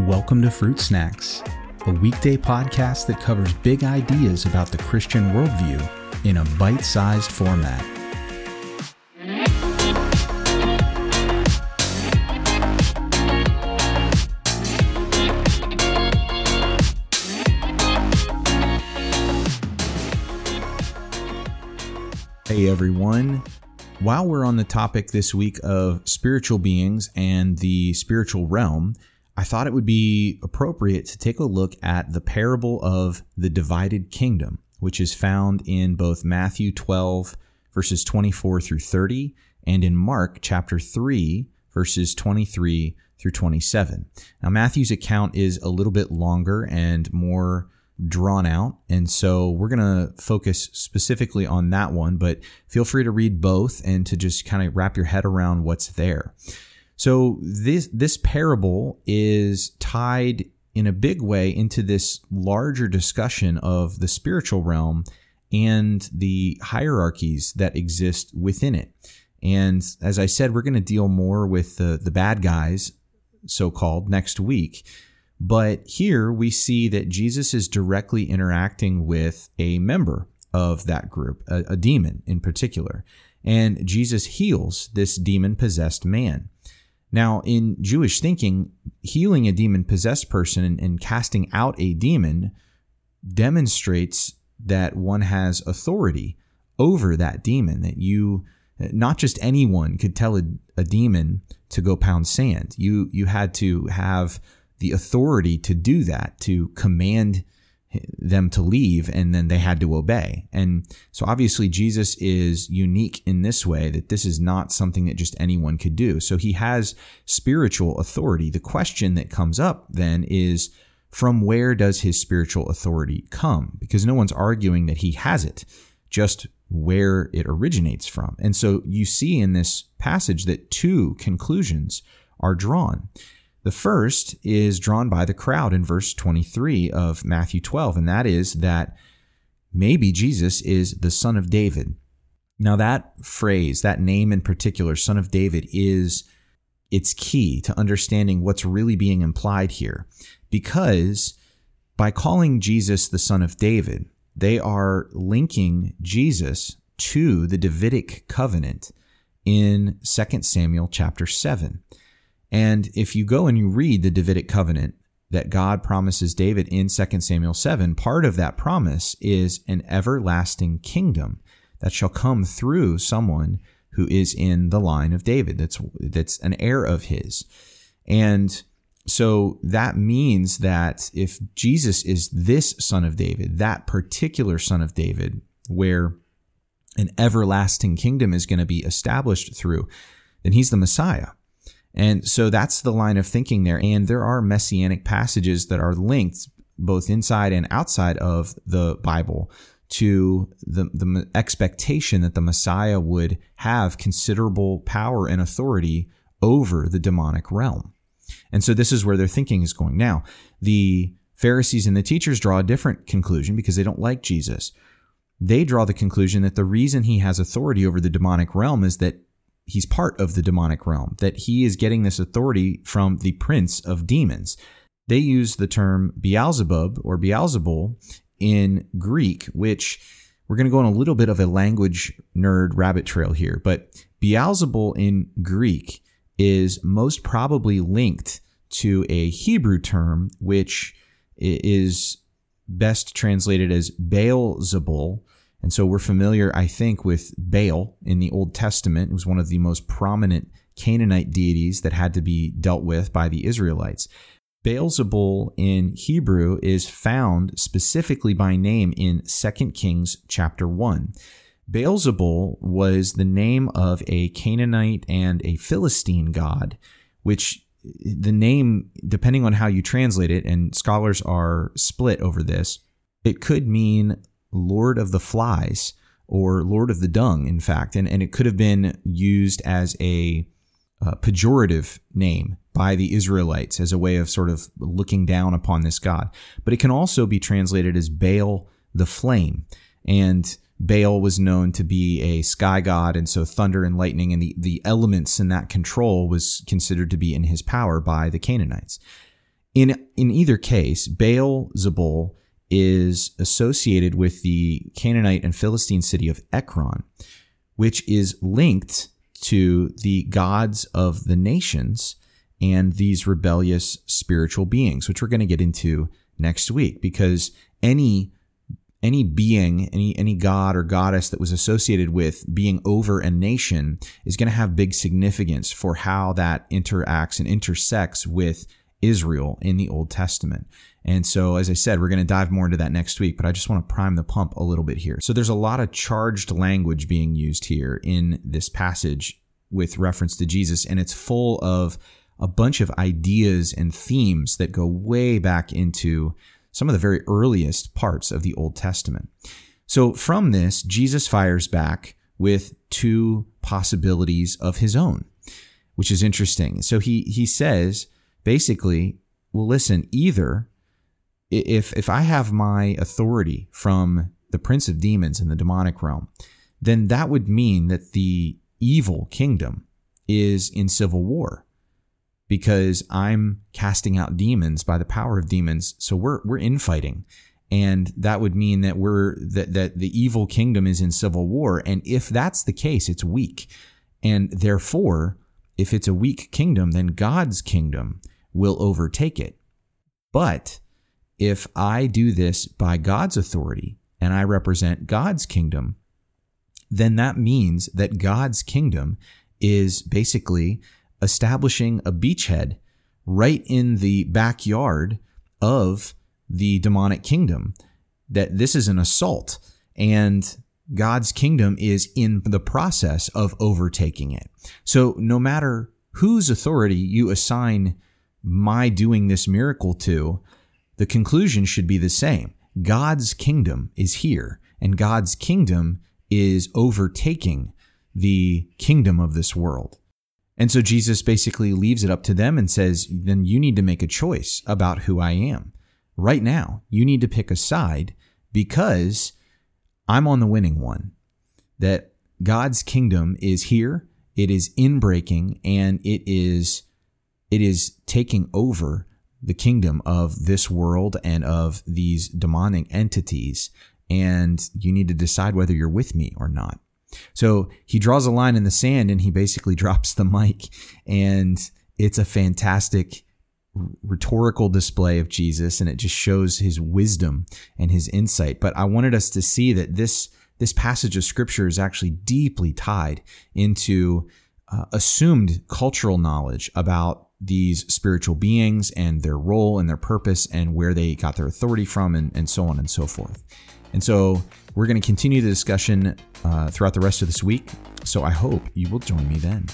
Welcome to Fruit Snacks, a weekday podcast that covers big ideas about the Christian worldview in a bite sized format. Hey everyone. While we're on the topic this week of spiritual beings and the spiritual realm, I thought it would be appropriate to take a look at the parable of the divided kingdom, which is found in both Matthew 12, verses 24 through 30, and in Mark chapter 3, verses 23 through 27. Now, Matthew's account is a little bit longer and more drawn out, and so we're going to focus specifically on that one, but feel free to read both and to just kind of wrap your head around what's there. So this this parable is tied in a big way into this larger discussion of the spiritual realm and the hierarchies that exist within it. And as I said, we're going to deal more with the the bad guys, so called, next week. But here we see that Jesus is directly interacting with a member of that group, a, a demon in particular. And Jesus heals this demon possessed man. Now, in Jewish thinking, healing a demon possessed person and, and, casting out a demon demonstrates that one has authority over that demon, that you, not just anyone could tell a, a demon to go pound sand. You, you had to have the authority to do that, to command them to leave and then they had to obey. And so obviously Jesus is unique in this way that this is not something that just anyone could do. So he has spiritual authority. The question that comes up then is from where does his spiritual authority come? Because no one's arguing that he has it, just where it originates from. And so you see in this passage that two conclusions are drawn. The first is drawn by the crowd in verse 23 of Matthew 12, and that is that maybe Jesus is the son of David. Now, that phrase, that name in particular, son of David, is its key to understanding what's really being implied here. Because by calling Jesus the son of David, they are linking Jesus to the Davidic covenant in 2 Samuel chapter 7. And if you go and you read the Davidic covenant that God promises David in 2 Samuel 7, part of that promise is an everlasting kingdom that shall come through someone who is in the line of David. That's that's an heir of his. And so that means that if Jesus is this son of David, that particular son of David, where an everlasting kingdom is going to be established through, then he's the Messiah. And so that's the line of thinking there. And there are messianic passages that are linked both inside and outside of the Bible to the, the expectation that the Messiah would have considerable power and authority over the demonic realm. And so this is where their thinking is going. Now, the Pharisees and the teachers draw a different conclusion because they don't like Jesus. They draw the conclusion that the reason he has authority over the demonic realm is that he's part of the demonic realm, that he is getting this authority from the prince of demons. They use the term Beelzebub or Beelzebul in Greek, which we're going to go on a little bit of a language nerd rabbit trail here, but Beelzebul in Greek is most probably linked to a Hebrew term, which is best translated as Baal Zebul, and so we're familiar, I think, with Baal in the Old Testament. It was one of the most prominent Canaanite deities that had to be dealt with by the Israelites. Baal-zebul in Hebrew is found specifically by name in 2 Kings chapter 1. Baal-zebul was the name of a Canaanite and a Philistine god, which the name, depending on how you translate it, and scholars are split over this, it could mean Lord of the Flies or Lord of the Dung, in fact. And, and it could have been used as a uh, pejorative name by the Israelites as a way of sort of looking down upon this God. But it can also be translated as Baal the Flame. And Baal was known to be a sky god, and so thunder and lightning and the, the elements in that control was considered to be in his power by the Canaanites. In in either case, Baal Zebul is associated with the Canaanite and Philistine city of Ekron, which is linked to the gods of the nations and these rebellious spiritual beings, which we're going to get into next week because any any being, any any god or goddess that was associated with being over a nation is going to have big significance for how that interacts and intersects with Israel in the Old Testament. And so, as I said, we're going to dive more into that next week, but I just want to prime the pump a little bit here. So, there's a lot of charged language being used here in this passage with reference to Jesus, and it's full of a bunch of ideas and themes that go way back into some of the very earliest parts of the Old Testament. So, from this, Jesus fires back with two possibilities of his own, which is interesting. So, he, he says basically, well, listen, either if if I have my authority from the prince of demons in the demonic realm, then that would mean that the evil kingdom is in civil war because I'm casting out demons by the power of demons. So we're we're infighting. And that would mean that we're that, that the evil kingdom is in civil war. And if that's the case, it's weak. And therefore, if it's a weak kingdom, then God's kingdom will overtake it. But if I do this by God's authority and I represent God's kingdom, then that means that God's kingdom is basically establishing a beachhead right in the backyard of the demonic kingdom. That this is an assault and God's kingdom is in the process of overtaking it. So no matter whose authority you assign my doing this miracle to, the conclusion should be the same. God's kingdom is here, and God's kingdom is overtaking the kingdom of this world. And so Jesus basically leaves it up to them and says, then you need to make a choice about who I am. Right now, you need to pick a side because I'm on the winning one. That God's kingdom is here, it is inbreaking, and it is it is taking over the kingdom of this world and of these demonic entities. And you need to decide whether you're with me or not. So he draws a line in the sand and he basically drops the mic. And it's a fantastic rhetorical display of Jesus and it just shows his wisdom and his insight. But I wanted us to see that this this passage of scripture is actually deeply tied into uh, assumed cultural knowledge about these spiritual beings and their role and their purpose and where they got their authority from and, and so on and so forth. And so we're going to continue the discussion uh, throughout the rest of this week. So I hope you will join me then.